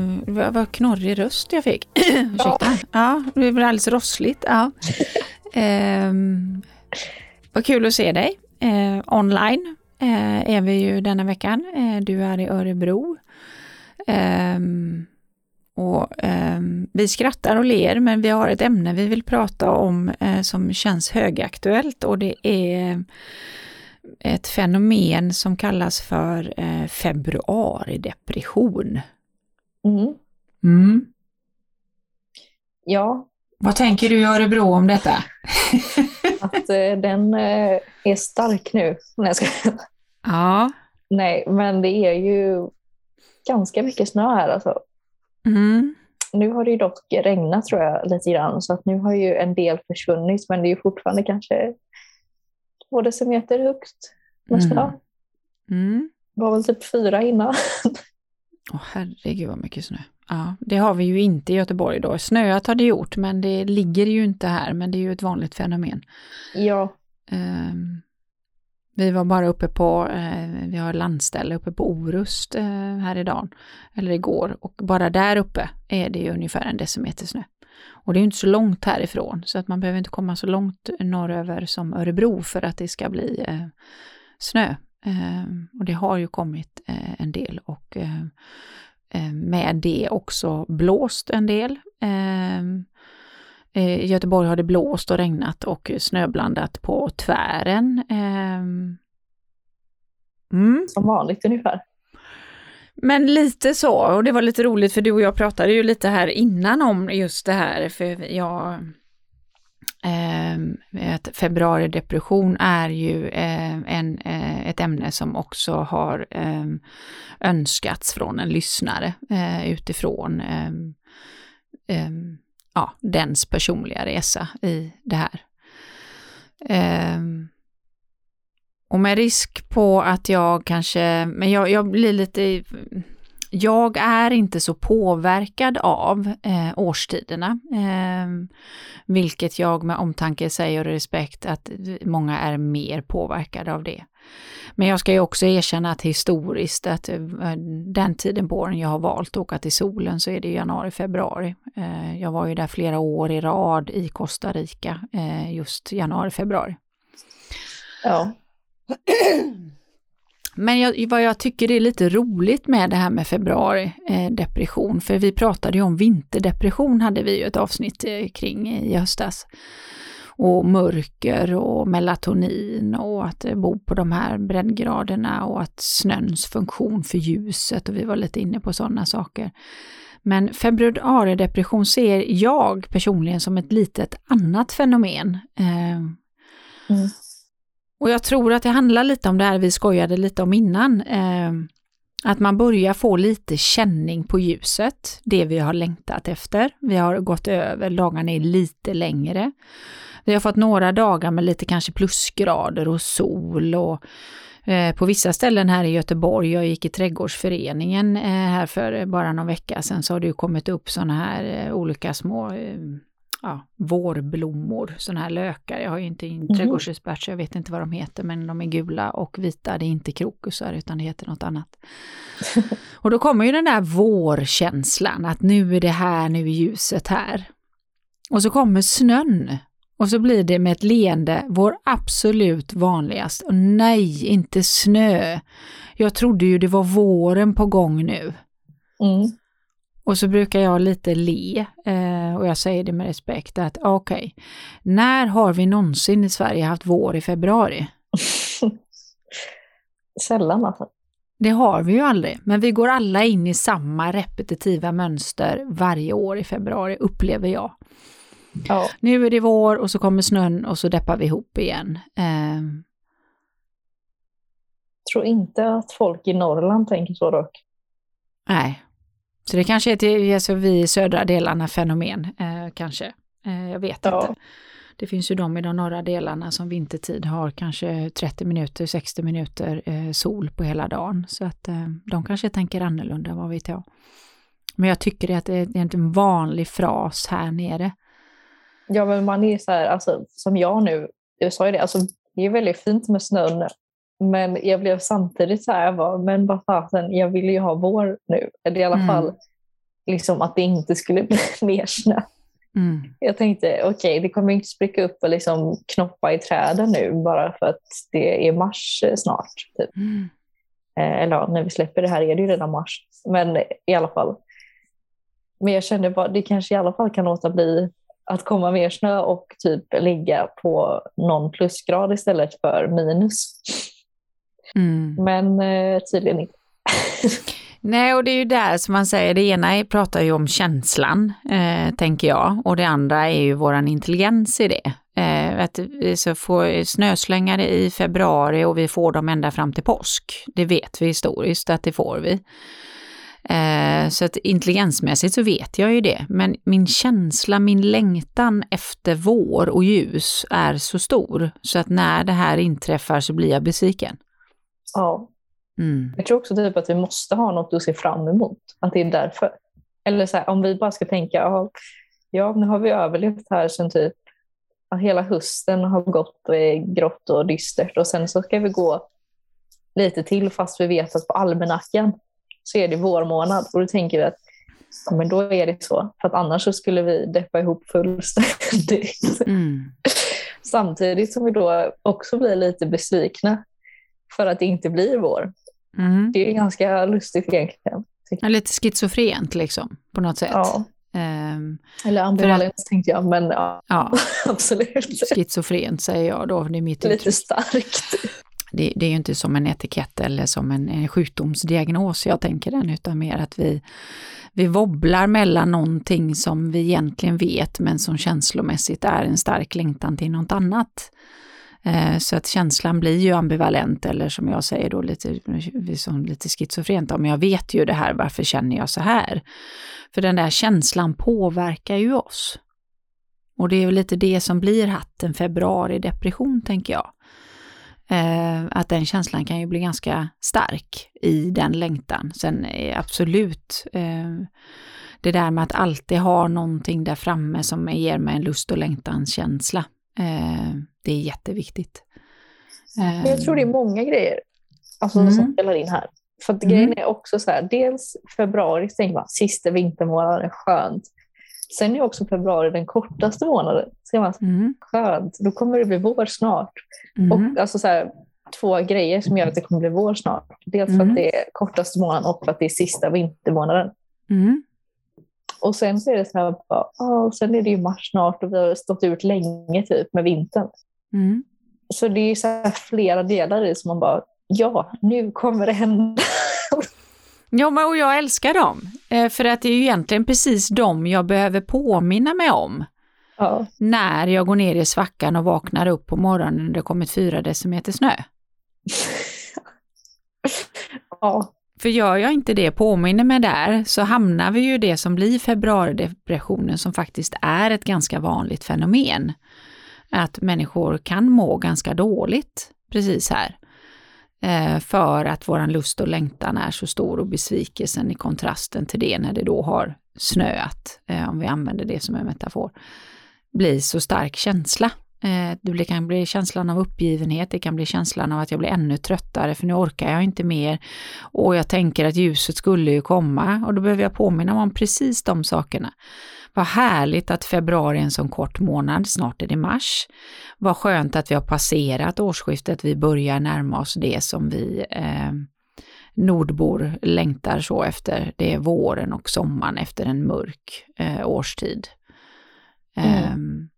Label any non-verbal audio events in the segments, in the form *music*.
Eh, vad, knorrig röst jag fick. *clears throat* Ursäkta. Ja, det var alldeles rossligt. Ja. *laughs* Eh, vad kul att se dig. Eh, online eh, är vi ju denna veckan. Eh, du är i Örebro. Ehm, och, ehm, vi skrattar och ler men vi har ett ämne vi vill prata om eh, som känns högaktuellt och det är ett fenomen som kallas för eh, februaridepression. Mm. Mm. Ja, Vad tänker du i Örebro om detta? *laughs* att eh, den eh, är stark nu. Nej, ska... Ja. Nej, men det är ju ganska mycket snö här alltså. Mm. Nu har det ju dock regnat tror jag lite grann så att nu har ju en del försvunnit men det är ju fortfarande kanske två decimeter med snö. Mm. Mm. Det var väl typ fyra innan. *laughs* Åh herregud vad mycket snö. Ja, det har vi ju inte i Göteborg då. Snöat har det gjort men det ligger ju inte här men det är ju ett vanligt fenomen. ja, Ehm, vi var bara uppe på, eh, vi har landställe uppe på Orust eh, här idag, eller igår, och bara där uppe är det ju ungefär en decimeter snö. Och det är ju inte så långt härifrån, så att man behöver inte komma så långt norröver som Örebro för att det ska bli eh, snö. Ehm, och det har ju kommit eh, en del och eh, eh, med det också blåst en del. Ehm, Eh, I Göteborg har det blåst och regnat och snöblandat på tvären. Ehm. Mm. som vanligt ungefär. Men lite så, och det var lite roligt för du och jag pratade ju lite här innan om just det här, för jag Ehm, att februaridepression är ju eh, en, eh, ett ämne som också har eh, önskats från en lyssnare eh, utifrån eh, eh, ja, dens personliga resa i det här. Ehm, och med risk på att jag kanske, men jag, jag blir lite, jag är inte så påverkad av eh, årstiderna, eh, vilket jag med omtanke säger och respekt att många är mer påverkade av det. Men jag ska ju också erkänna att historiskt att eh, den tiden på åren jag har valt att åka till solen så är det januari, februari. Eh, jag var ju där flera år i rad i Costa Rica eh, just januari, februari. Ja, men jag, vad jag tycker är lite roligt med det här med februari eh, depression, för vi pratade ju om vinterdepression hade vi ju ett avsnitt eh, kring i höstas. Och mörker och melatonin och att eh, bo på de här breddgraderna och att snöns funktion för ljuset och vi var lite inne på sådana saker. Men februaridepression ser jag personligen som ett litet annat fenomen. Eh, mm och jag tror att det handlar lite om det här vi skojade lite om innan. Eh, att man börjar få lite känning på ljuset, det vi har längtat efter. Vi har gått över, dagarna är lite längre. Vi har fått några dagar med lite kanske plusgrader och sol och eh, på vissa ställen här i Göteborg, jag gick i trädgårdsföreningen eh, här för bara någon vecka sedan, så har det ju kommit upp sådana här eh, olika små eh, ja, vårblommor, sådana här lökar. Jag har ju inte en Mhm. trädgårdsexpert så jag vet inte vad de heter, men de är gula och vita. Det är inte krokusar utan det heter något annat. *laughs* och då kommer ju den där vårkänslan, att nu är det här, nu är ljuset här. Och så kommer snön. Och så blir det med ett leende vår absolut vanligast. Och nej, inte snö. Jag trodde ju det var våren på gång nu. Mm. Och så brukar jag lite le eh, och jag säger det med respekt att okej, när har vi någonsin i Sverige haft vår i februari? *laughs* Sällan alltså. Det har vi ju aldrig, men vi går alla in i samma repetitiva mönster varje år i februari, upplever jag. Ja, Nu är det vår och så kommer snön och så deppar vi ihop igen. Eh, tror inte att folk i Norrland tänker så dock. nej, så det kanske är till alltså, vi södra delarna fenomen, eh, kanske. Eh, jag vet Ja. inte. Det finns ju de i de norra delarna som vintertid har kanske 30 minuter, 60 minuter eh, sol på hela dagen. Så att eh, de kanske tänker annorlunda, vad vet jag. Men jag tycker att det är en vanlig fras här nere. Ja, men man är så här, alltså, som jag nu, jag sa ju det, alltså, det är väldigt fint med snön Men jag blev samtidigt så här, jag bara, men vad fasen, jag vill ju ha vår nu. Eller i alla Mm. fall liksom att det inte skulle *laughs* bli mer snö. Mm. Jag tänkte, okej, det kommer inte spricka upp och liksom knoppa i träden nu bara för att det är mars eh, snart. Typ. Mm. Eh, eller ja, när vi släpper det här är det ju redan mars. Men i alla fall. Men jag kände bara, det kanske i alla fall kan låta bli att komma mer snö och typ ligga på någon plusgrad istället för minus. Mm. Men eh, tydligen inte. *laughs* Nej, och det är ju där som man säger, det ena pratar ju om känslan, eh, tänker jag, och det andra är ju våran intelligens i det. Eh, att vi så får snöslängare i februari och vi får dem ända fram till påsk. Det vet vi historiskt att det får vi. Eh, så att intelligensmässigt så vet jag ju det, men min känsla, min längtan efter vår och ljus är så stor, så att när det här inträffar så blir jag besviken. Ja, Mm. jag tror också typ att vi måste ha något att se fram emot. Att det är därför. Eller så här, om vi bara ska tänka, ja, ja nu har vi överlevt här sen typ hela hösten har gått och är grått och dystert och sen så ska vi gå lite till fast vi vet att på almanackan så är det vårmånad och då tänker vi att ja, men då är det så. För att annars så skulle vi deppa ihop fullständigt. Mm. *laughs* Samtidigt som vi då också blir lite besvikna för att det inte blir vår. Mm. Det är ganska lustigt egentligen. Ja, Lite schizofrent liksom, på något sätt. Ja, Ehm, eller ambivalens tänkte jag, men ja, ja, *laughs* absolut. schizofrent säger jag då, det är mitt Lite uttryck. starkt. Det, det är ju inte som en etikett eller som en, en sjukdomsdiagnos jag tänker den, utan mer att vi, vi wobblar mellan någonting som vi egentligen vet, men som känslomässigt är en stark längtan till något annat. Eh, så att känslan blir ju ambivalent eller som jag säger då lite, som lite schizofrent. Men jag vet ju det här, varför känner jag så här? För den där känslan påverkar ju oss. Och det är ju lite det som blir hatten februari-depression, tänker jag. Eh, att den känslan kan ju bli ganska stark i den längtan. Sen är absolut det där med att alltid ha någonting där framme som ger mig en lust och längtanskänsla. Det är jätteviktigt. Men Jag tror det är många grejer alltså, Mm. som spelar in här. För att Mm. grejen är också så här, dels februari så tänker man sista vintermånaden, skönt. Sen är också februari den kortaste månaden. Så man, mm, skönt, då kommer det bli vår snart. mm, Och alltså så här, två grejer som gör att det kommer bli vår snart. Dels för Mm. att det är kortaste månaden och för att det är sista vintermånaden. mm, Och sen så är det så här, bara, åh, sen är det ju mars snart och vi har stått ut länge typ med vintern. Mm. Så det är så flera delar i som man bara, ja, nu kommer det hända. Ja, men och jag älskar dem. Eh, för att det är ju egentligen precis dem jag behöver påminna mig om. Ja, När jag går ner i svackan och vaknar upp på morgonen när det kommit fyra decimeter snö. ja, För gör jag inte det, påminner mig där, så hamnar vi ju i det som blir februaridepressionen som faktiskt är ett ganska vanligt fenomen. Att människor kan må ganska dåligt precis här. Eh, för att våran lust och längtan är så stor och besvikelsen i kontrasten till det när det då har snöat, eh, om vi använder det som en metafor, blir så stark känsla. Eh, det kan bli känslan av uppgivenhet, det kan bli känslan av att jag blir ännu tröttare för nu orkar jag inte mer. Och jag tänker att ljuset skulle ju komma och då behöver jag påminna mig om precis de sakerna. Vad härligt att februari är en sån kort månad, snart är det mars. Vad skönt att vi har passerat årsskiftet, vi börjar närma oss det som vi eh, nordbor längtar så efter. Det är våren och sommaren efter en mörk eh, årstid. Mm. Ehm,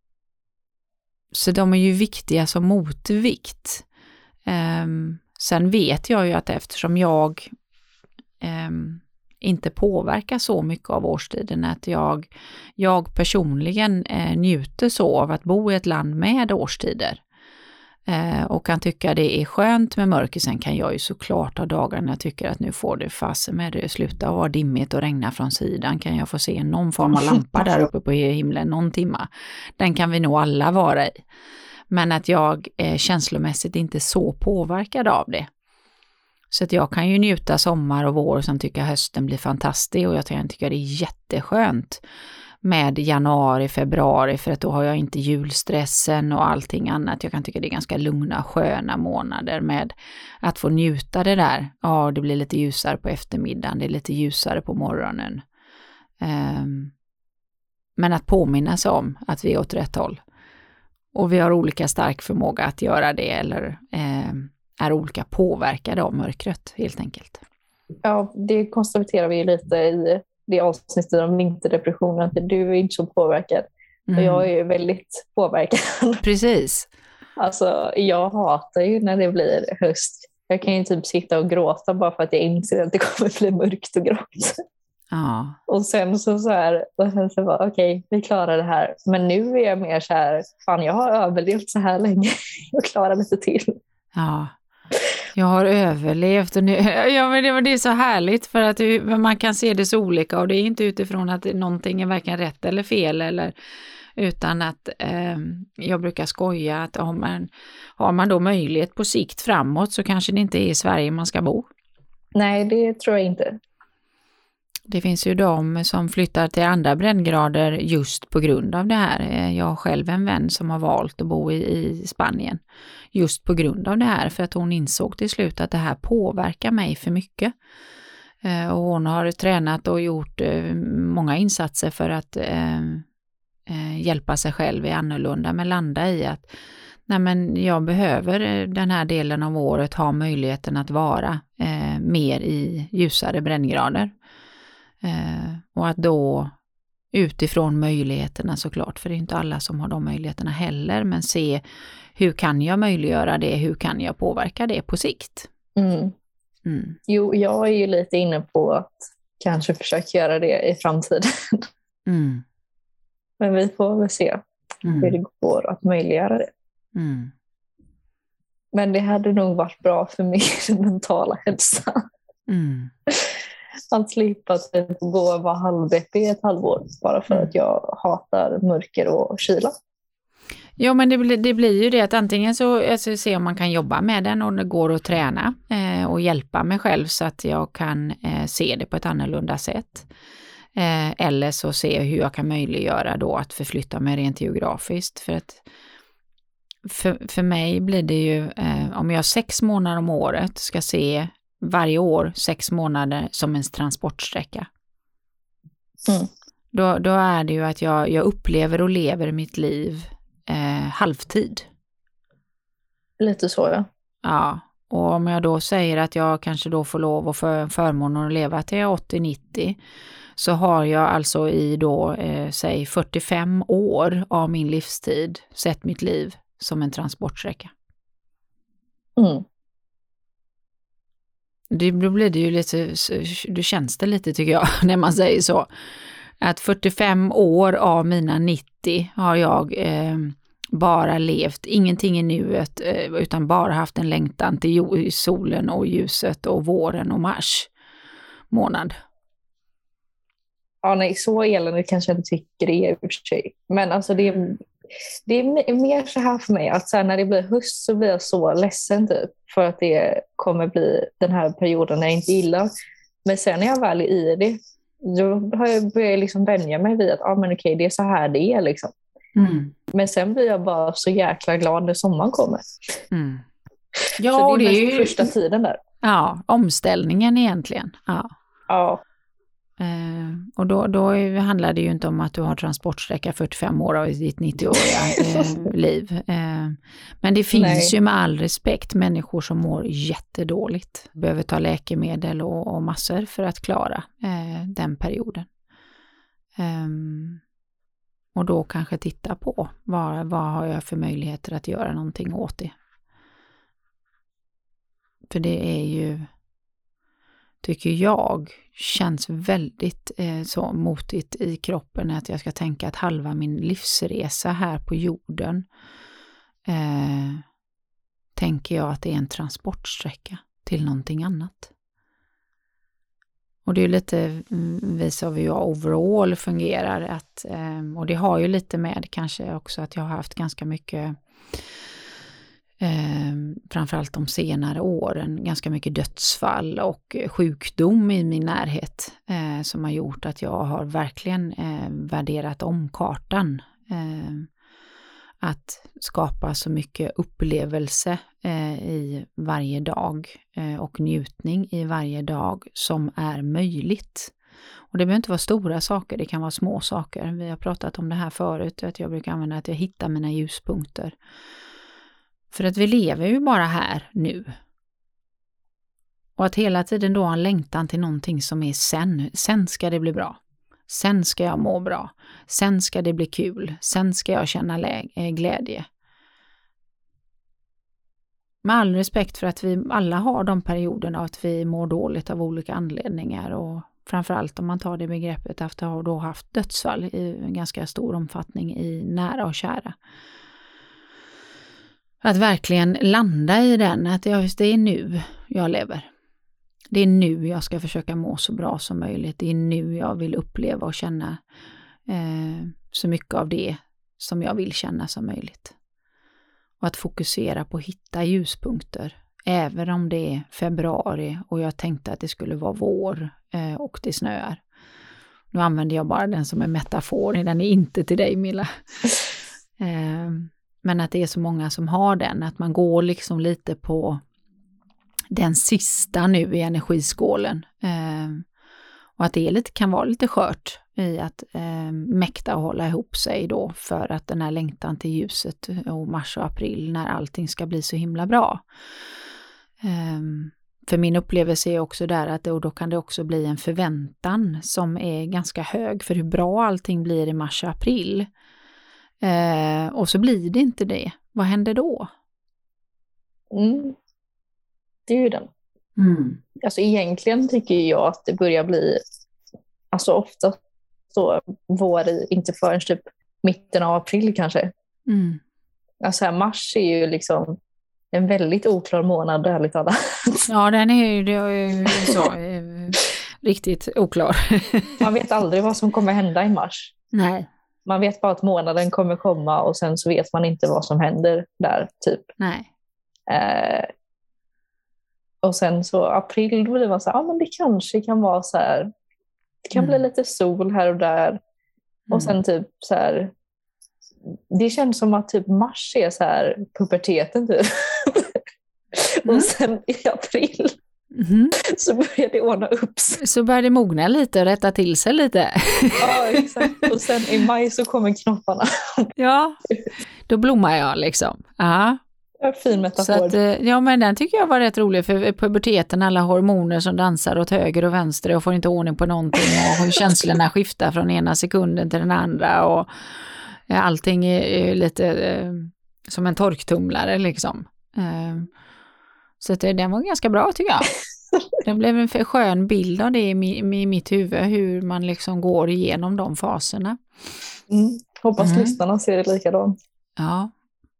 så de är ju viktiga som motvikt. Ehm, sen vet jag ju att eftersom jag ehm, inte påverkar så mycket av årstiden, att jag, jag personligen eh, njuter så av att bo i ett land med årstider. Eh, och kan tycka det är skönt med mörker. Sen kan jag ju såklart ha dagar när jag tycker att nu får det fasen med det sluta vara dimmigt och regna från sidan. Kan jag få se någon form av lampa där uppe på himlen någon timma. Den kan vi nog alla vara i. Men att jag eh, känslomässigt inte är så påverkad av det. Så att jag kan ju njuta sommar och vår och sen tycka hösten blir fantastisk och jag kan tycka det är jätteskönt. med januari, februari för att då har jag inte julstressen och allting annat. Jag kan tycka det är ganska lugna, sköna månader med att få njuta det där. Ja, det blir lite ljusare på eftermiddagen, det är lite ljusare på morgonen. Um, men att påminna sig om att vi är åt rätt håll. Och vi har olika stark förmåga att göra det eller um, är olika påverkade av mörkret helt enkelt. Ja, det konstaterar vi lite i det avsnittet om vinterdepressionen, att du är inte så påverkad. Mm. Och jag är väldigt påverkad. *laughs* Precis. Alltså, jag hatar ju när det blir höst. Jag kan ju typ sitta och gråta bara för att jag inser att det kommer bli mörkt och grått. Ja. Och sen så, så här, och sen så bara, okej, okay, vi klarar det här. Men nu är jag mer så här, fan jag har överlevt så här länge *laughs* och klarar lite till. Ja, jag har överlevt och nu, *laughs* ja men det, det är så härligt för att man kan se det så olika och det är inte utifrån att någonting är varken rätt eller fel eller utan att eh, jag brukar skoja att har man, har man då möjlighet på sikt framåt så kanske det inte är i Sverige man ska bo. Nej, det tror jag inte. Det finns ju de som flyttar till andra breddgrader just på grund av det här. Eh, jag har själv en vän som har valt att bo i, i Spanien just på grund av det här för att hon insåg till slut att det här påverkar mig för mycket. Eh, och hon har tränat och gjort eh, många insatser för att eh, hjälpa sig själv i annorlunda men landa i att nej men jag behöver den här delen av året ha möjligheten att vara eh, mer i ljusare bränngrader. Eh, och att då utifrån möjligheterna såklart, för det är inte alla som har de möjligheterna heller, men se hur kan jag möjliggöra det, hur kan jag påverka det på sikt? Mm. Mm. Jo, jag är ju lite inne på att kanske försöka göra det i framtiden. *laughs* Mm. Men vi får väl se hur det går att möjliggöra det. Mm. Men det hade nog varit bra för min *laughs* mentala hälsa. Mm. Att slippa typ gå och vara halvdeppig i ett halvår bara för mm. att jag hatar mörker och kyla. Ja men det, blir, det blir ju det att antingen så alltså, se om man kan jobba med den och det går att träna eh, och hjälpa mig själv så att jag kan eh, se det på ett annorlunda sätt. Eh, eller så se hur jag kan möjliggöra då att förflytta mig rent geografiskt. För att för, för mig blir det ju, eh, om jag sex månader om året ska se varje år sex månader som en transportsträcka. Mm. Då, då är det ju att jag, jag upplever och lever mitt liv eh, halvtid. Lite så ja. Ja, och om jag då säger att jag kanske då får lov och för, förmånen att leva till 80-90 så har jag alltså i då, eh, säg 45 år av min livstid sett mitt liv som en transportsträcka. Mm. Det, då blir det ju lite, då känns det lite tycker jag, *laughs* när man säger så. Att 45 år av mina 90 har jag eh, bara levt, ingenting i nuet, eh, utan bara haft en längtan till solen och ljuset och våren och mars månad. Ja, nej, så eländigt kanske jag inte tycker det är i och för sig. Men alltså det är det är mer så här för mig att så när det blir höst så blir jag så ledsen typ för att det kommer bli den här perioden när jag inte gillar. Men sen när jag väl är i det, då har jag börjat liksom vänja mig vid att ah, men okej, det är så här det är. Liksom. Mm. Men sen blir jag bara så jäkla glad när sommaren kommer. Mm. Ja, så det är, det är ju första tiden där. Ja, omställningen egentligen. Ja. ja. Eh, och då, då handlar det ju inte om att du har transportsträcka 45 år av ditt 90-åriga eh, liv. Eh, men det finns Nej. ju med all respekt människor som mår jättedåligt, behöver ta läkemedel och, och massor för att klara eh, den perioden. Ehm, och då kanske titta på vad, vad har jag för möjligheter att göra någonting åt det. För det är ju tycker jag, känns väldigt eh, så motigt i kroppen att jag ska tänka att halva min livsresa här på jorden eh, tänker jag att det är en transportsträcka till någonting annat. Och det är ju lite mm, visar av hur jag overall fungerar att, eh, och det har ju lite med kanske också att jag har haft ganska mycket eh, framförallt de senare åren, ganska mycket dödsfall och eh, sjukdom i min närhet eh, som har gjort att jag har verkligen eh, värderat om kartan. Eh, att skapa så mycket upplevelse eh, i varje dag eh, och njutning i varje dag som är möjligt. Och det behöver inte vara stora saker, det kan vara små saker. Vi har pratat om det här förut, att jag brukar använda att jag hittar mina ljuspunkter. För att vi lever ju bara här nu. Och att hela tiden då ha en längtan till någonting som är sen. Sen ska det bli bra. Sen ska jag må bra. Sen ska det bli kul. Sen ska jag känna eh, glädje. Med all respekt för att vi alla har de perioderna att vi mår dåligt av olika anledningar och framförallt om man tar det begreppet att ha då haft dödsfall i ganska stor omfattning i nära och kära. Att verkligen landa i den, att just det är nu jag lever. Det är nu jag ska försöka må så bra som möjligt. Det är nu jag vill uppleva och känna eh, så mycket av det som jag vill känna som möjligt. Och att fokusera på att hitta ljuspunkter. Även om det är februari och jag tänkte att det skulle vara vår eh, och det snöar. Nu använder jag bara den som en metafor, den är inte till dig Milla. *laughs* Eh, men att det är så många som har den, att man går liksom lite på den sista nu i energiskålen. Eh, och att det lite, kan vara lite skört i att eh, mäkta och hålla ihop sig då för att den här längtan till ljuset och mars och april när allting ska bli så himla bra. Eh, för min upplevelse är också där att då, då kan det också bli en förväntan som är ganska hög för hur bra allting blir i mars och april. Eh, och så blir det inte det. Vad händer då? Mm. Det är ju den. Mm. Alltså egentligen tycker jag att det börjar bli, alltså ofta så vår i, inte förrän typ mitten av april kanske. Mm. Alltså här, mars är ju liksom en väldigt oklar månad, ärligt talat. Ja, den är ju, det är så, eh, riktigt oklar. Man vet aldrig vad som kommer hända i mars. Nej. Man vet bara att månaden kommer komma och sen så vet man inte vad som händer där, typ. Nej. Eh, och sen så april, då blir man så här, ja men det kanske kan vara så här, det kan mm. bli lite sol här och där. Mm. Och sen typ så här, det känns som att typ mars är så här puberteten typ. *laughs* Mm. och sen i april Mm. *laughs* Så börjar det ordna upp sig. Så börjar det mogna lite och rätta till sig lite. ja, exakt. Och sen i maj så kommer knopparna. *laughs* ja, då blommar jag liksom. Ja. Fin metafor. Så att, eh, ja, men den tycker jag var rätt rolig för puberteten, alla hormoner som dansar åt höger och vänster och får inte ordning på någonting och hur känslorna skiftar från ena sekunden till den andra och allting är lite eh, som en torktumlare liksom. Så att den var ganska bra tycker jag. *laughs* Det blev en skön bild av det i, mitt huvud, hur man liksom går igenom de faserna. Mm. Hoppas mm. lyssnarna ser det likadant. Ja.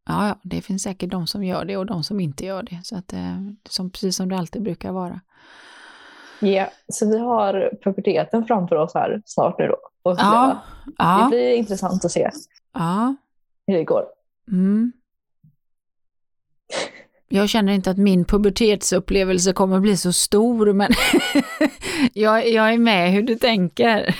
ja, ja, det finns säkert de som gör det och de som inte gör det. Så att, eh, som, precis som det alltid brukar vara. Ja, yeah. så vi har puberteten framför oss här snart nu då. Och ja, ja. Det blir intressant att se ja. hur det går. Mm. Jag känner inte att min pubertetsupplevelse kommer bli så stor, men *laughs* jag, jag är med hur du tänker.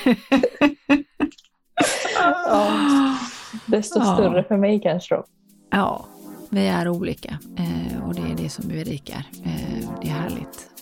ja, desto ja. större för mig kanske då. Ja, vi är olika eh, och det är det som berikar. Eh, det är härligt.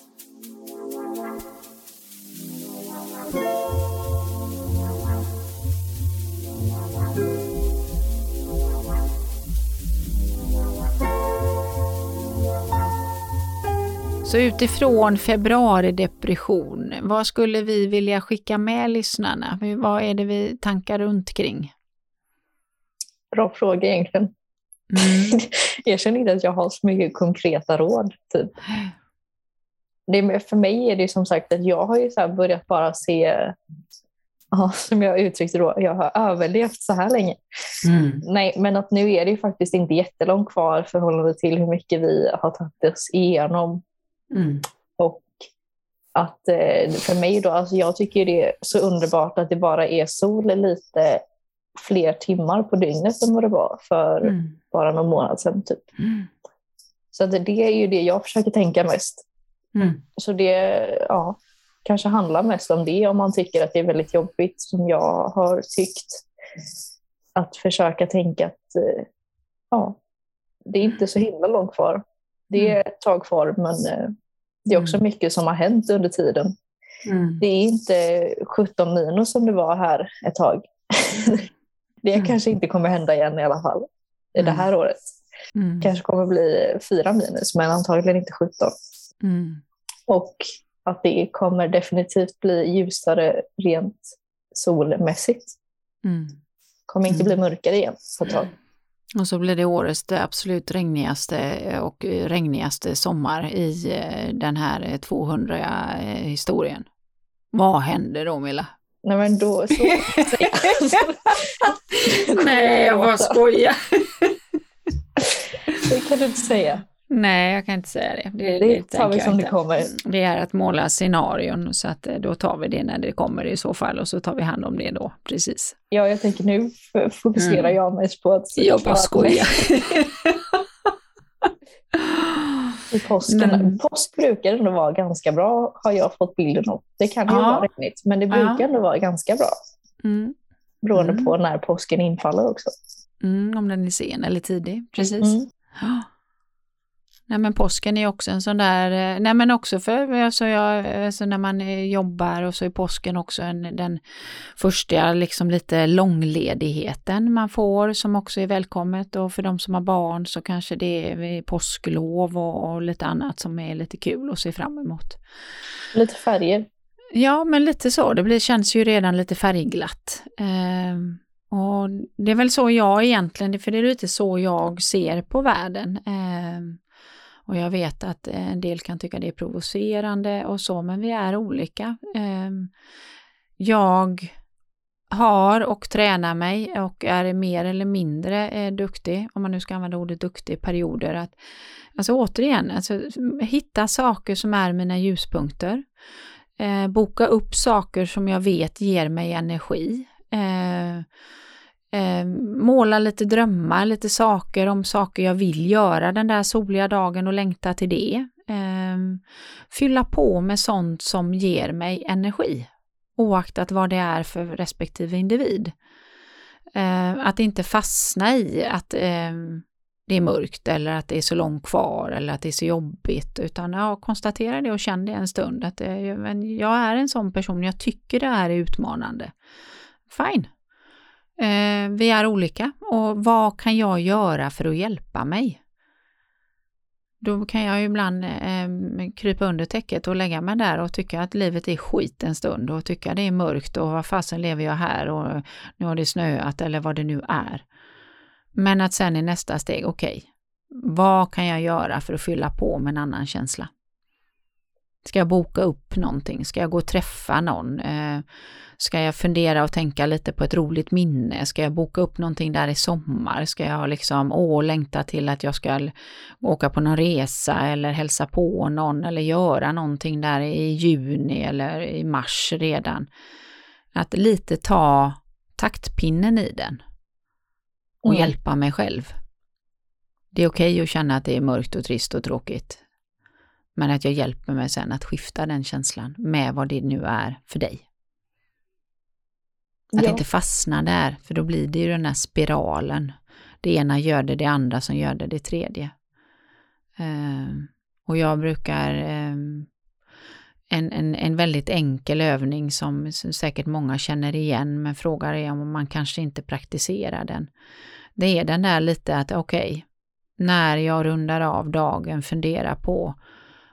Så utifrån februaridepression, vad skulle vi vilja skicka med lyssnarna? Vad är det vi tankar runt kring? Bra fråga egentligen. Mm. *laughs* jag känner inte att jag har så mycket konkreta råd. Typ. Det, för mig är det som sagt att jag har ju så börjat bara se, ja, som jag uttryckte då, jag har överlevt så här länge. Mm. Nej, men att nu är det faktiskt inte jättelångt kvar förhållande till hur mycket vi har tagit oss igenom Mm. Och att eh, för mig då, alltså jag tycker det är så underbart att det bara är sol lite fler timmar på dygnet än vad det var för mm. bara någon månad sedan. Typ. Mm. Så att det är ju det jag försöker tänka mest. Mm. Så det ja, kanske handlar mest om det om man tycker att det är väldigt jobbigt som jag har tyckt. Att försöka tänka att eh, ja, det är inte så himla långt kvar. Det är ett tag kvar men eh, det är också mycket som har hänt under tiden. Mm. Det är inte 17 minus som det var här ett tag. *laughs* det Mm. kanske inte kommer hända igen i alla fall. I det Mm. här året. Mm. kanske kommer bli 4 minus men antagligen inte 17. Mm. Och att det kommer definitivt bli ljusare rent solmässigt. Mm. Kommer inte bli mörkare igen på ett tag. Och så blir det årets det absolut regnigaste och regnigaste sommar i eh, den här 200 eh, historien. Vad händer då Milla? Nej men då så. *laughs* Nej, jag bara skojar. det kan du inte säga. Nej, jag kan inte säga det. Det, Det tar tänker vi som det kommer. Det är att måla scenarion så att eh, då tar vi det när det kommer i så fall och så tar vi hand om det då, precis. Ja, jag tänker nu fokuserar Mm. jag mest på att Jag bara skojar. I *laughs* påsken. Påsk brukar ändå vara ganska bra, har jag fått bilden av. Det kan ju Ja. vara regnigt, men det brukar Ja. ändå vara ganska bra. Mm. Beroende Mm. på när påsken infaller också. Mm, om den är sen eller tidig, precis. Mm. Nej men påsken är också en sån där, eh, nej men också för alltså jag, alltså när man eh, jobbar och så är påsken också en, den första liksom lite långledigheten man får som också är välkommet och för de som har barn så kanske det är påsklov och, och lite annat som är lite kul att se fram emot. Lite färger. Ja, men lite så. Det blir, känns ju redan lite färgglatt. Ehm, och det är väl så jag egentligen, för det är lite så jag ser på världen. Ehm, och jag vet att eh, en del kan tycka det är provocerande och så, men vi är olika. Ehm, jag har och tränar mig och är mer eller mindre eh, duktig, om man nu ska använda ordet duktig, i perioder. Att, alltså återigen, alltså, hitta saker som är mina ljuspunkter. Eh, boka upp saker som jag vet ger mig energi. Eh, måla lite drömmar, lite saker om saker jag vill göra den där soliga dagen och längta till det. Eh, fylla på med sånt som ger mig energi, oaktat vad det är för respektive individ. Eh, att inte fastna i att eh, det är mörkt eller att det är så långt kvar eller att det är så jobbigt utan ja, konstatera det och känn det en stund att det, men jag är en sån person, jag tycker det här är utmanande. Fine. Eh, vi är olika och vad kan jag göra för att hjälpa mig? Då kan jag ju ibland eh, krypa under täcket och lägga mig där och tycka att livet är skit en stund och tycka det är mörkt och vad fasen lever jag här och nu har det snöat eller vad det nu är. Men att sen i nästa steg, okej, okay, vad kan jag göra för att fylla på med en annan känsla? Ska jag boka upp någonting? Ska jag gå och träffa någon? Eh, ska jag fundera och tänka lite på ett roligt minne? Ska jag boka upp någonting där i sommar? Ska jag liksom, åh, längta till att jag ska åka på någon resa eller hälsa på någon eller göra någonting där i juni eller i mars redan? Att lite ta taktpinnen i den och Mm. hjälpa mig själv. Det är okej okay att känna att det är mörkt och trist och tråkigt. Men att jag hjälper mig sen att skifta den känslan med vad det nu är för dig. Att Ja. inte fastna där, för då blir det ju den här spiralen. Det ena gör det, det andra som gör det, det tredje. Ehm, och jag brukar ehm, en, en, en väldigt enkel övning som säkert många känner igen, men frågar är om man kanske inte praktiserar den. Det är den där lite att okej, okay, när jag rundar av dagen fundera på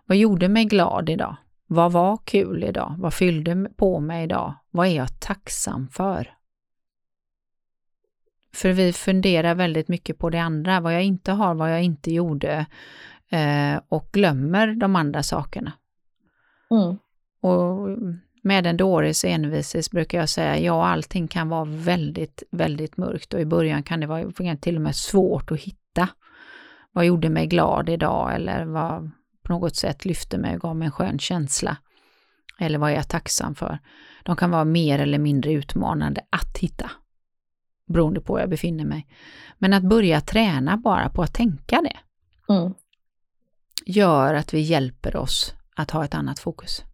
vad gjorde mig glad idag? Vad var kul idag? Vad fyllde på mig idag? Vad är jag tacksam för? För vi funderar väldigt mycket på det andra, vad jag inte har, vad jag inte gjorde eh, och glömmer de andra sakerna. Mm. Och med en dåres envises brukar jag säga, ja allting kan vara väldigt, väldigt mörkt och i början kan det vara till och med svårt att hitta. Vad gjorde mig glad idag eller vad på något sätt lyfte mig och gav mig en skön känsla. Eller vad är jag tacksam för? De kan vara mer eller mindre utmanande att hitta. Beroende på var jag befinner mig. Men att börja träna bara på att tänka det. Mm. gör att vi hjälper oss att ha ett annat fokus.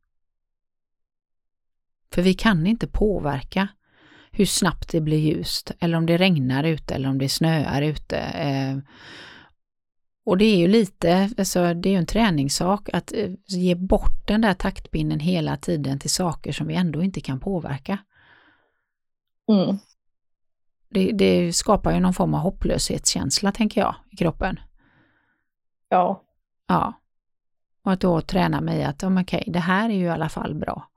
För vi kan inte påverka hur snabbt det blir ljust eller om det regnar ute eller om det snöar ute. Eh, och det är ju lite, alltså det är ju en träningssak att eh, ge bort den där taktpinnen hela tiden till saker som vi ändå inte kan påverka. Mm. Det, det, skapar ju någon form av hopplöshetskänsla, tänker jag, i kroppen. Ja. Ja. Och att då träna mig att, okej, okay, det här är ju i alla fall bra.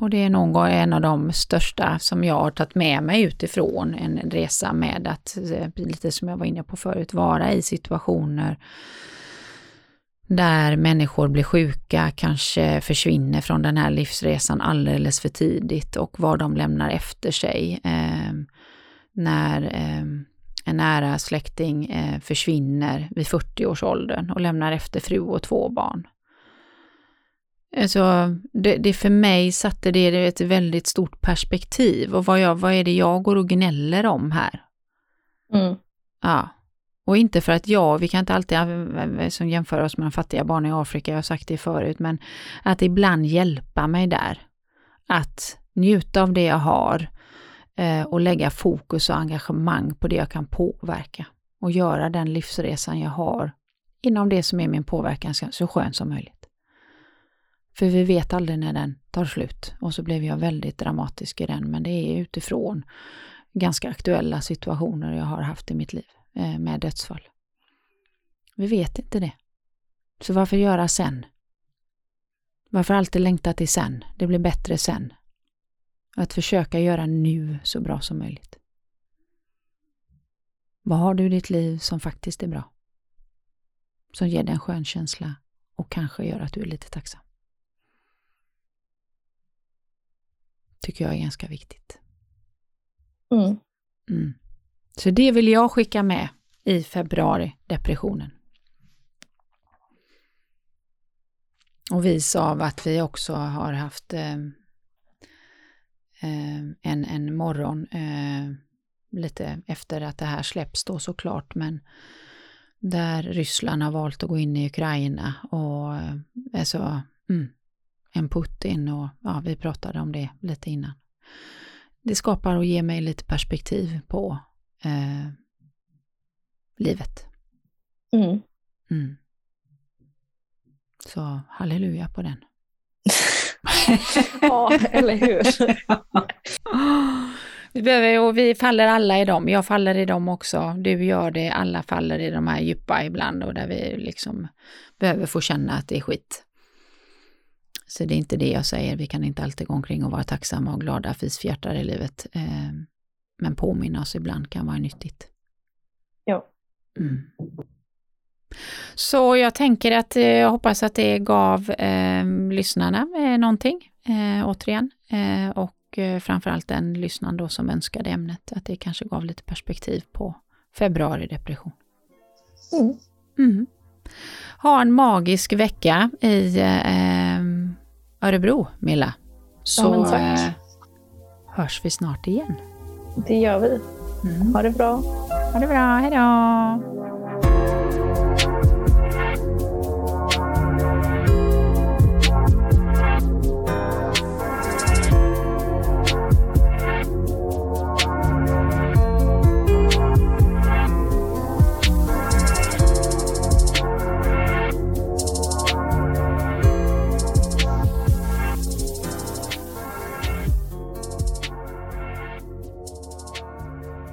Och det är nog en av de största som jag har tagit med mig utifrån en resa med att, eh, lite som jag var inne på förut, vara i situationer där människor blir sjuka, kanske försvinner från den här livsresan alldeles för tidigt och vad de lämnar efter sig. Eh, när eh, en nära släkting eh, försvinner vid 40-årsåldern och lämnar efter fru och två barn. Alltså, det, det för mig satte det i ett väldigt stort perspektiv och vad, jag, vad är det jag går och gnäller om här? Mm. Ja. Och inte för att jag, vi kan inte alltid som jämföra oss med de fattiga barnen i Afrika, jag har sagt det förut, men att ibland hjälpa mig där. Att njuta av det jag har eh, och lägga fokus och engagemang på det jag kan påverka och göra den livsresan jag har inom det som är min påverkan så skön som möjligt. För vi vet aldrig när den tar slut. Och så blev jag väldigt dramatisk i den, men det är utifrån ganska aktuella situationer jag har haft i mitt liv eh, med dödsfall. Vi vet inte det. Så varför göra sen? Varför alltid längta till sen? Det blir bättre sen. Att försöka göra nu så bra som möjligt. Vad har du i ditt liv som faktiskt är bra? Som ger dig en skön känsla och kanske gör att du är lite tacksam. Tycker jag är ganska viktigt. Mm. Mm. Så det vill jag skicka med i februari-depressionen. Och vis av att vi också har haft eh, eh, en, en morgon eh, lite efter att det här släpps då såklart, men där Ryssland har valt att gå in i Ukraina och eh, alltså, mm, en Putin och ja, vi pratade om det lite innan. Det skapar och ger mig lite perspektiv på eh, livet. Mm. Mm. Så halleluja på den. *laughs* ja, eller hur? *laughs* vi, behöver, och vi faller alla i dem. Jag faller i dem också. Du gör det. Alla faller i de här djupa ibland och där vi liksom behöver få känna att det är skit. Så det är inte det jag säger, vi kan inte alltid gå omkring och vara tacksamma och glada fisfjärtar i livet. Eh, men påminna oss ibland kan vara nyttigt. Ja. Mm. Så jag tänker att eh, jag hoppas att det gav eh, lyssnarna eh, någonting eh, återigen. Eh, och eh, framförallt den lyssnaren då som önskade ämnet, att det kanske gav lite perspektiv på februari-depression. Mm. Mm. Ha en magisk vecka i eh, Örebro, Milla. Så ja, eh, hörs vi snart igen. Det gör vi. Mm. Ha det bra. Ha det bra, hejdå!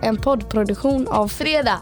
En poddproduktion av Fredag.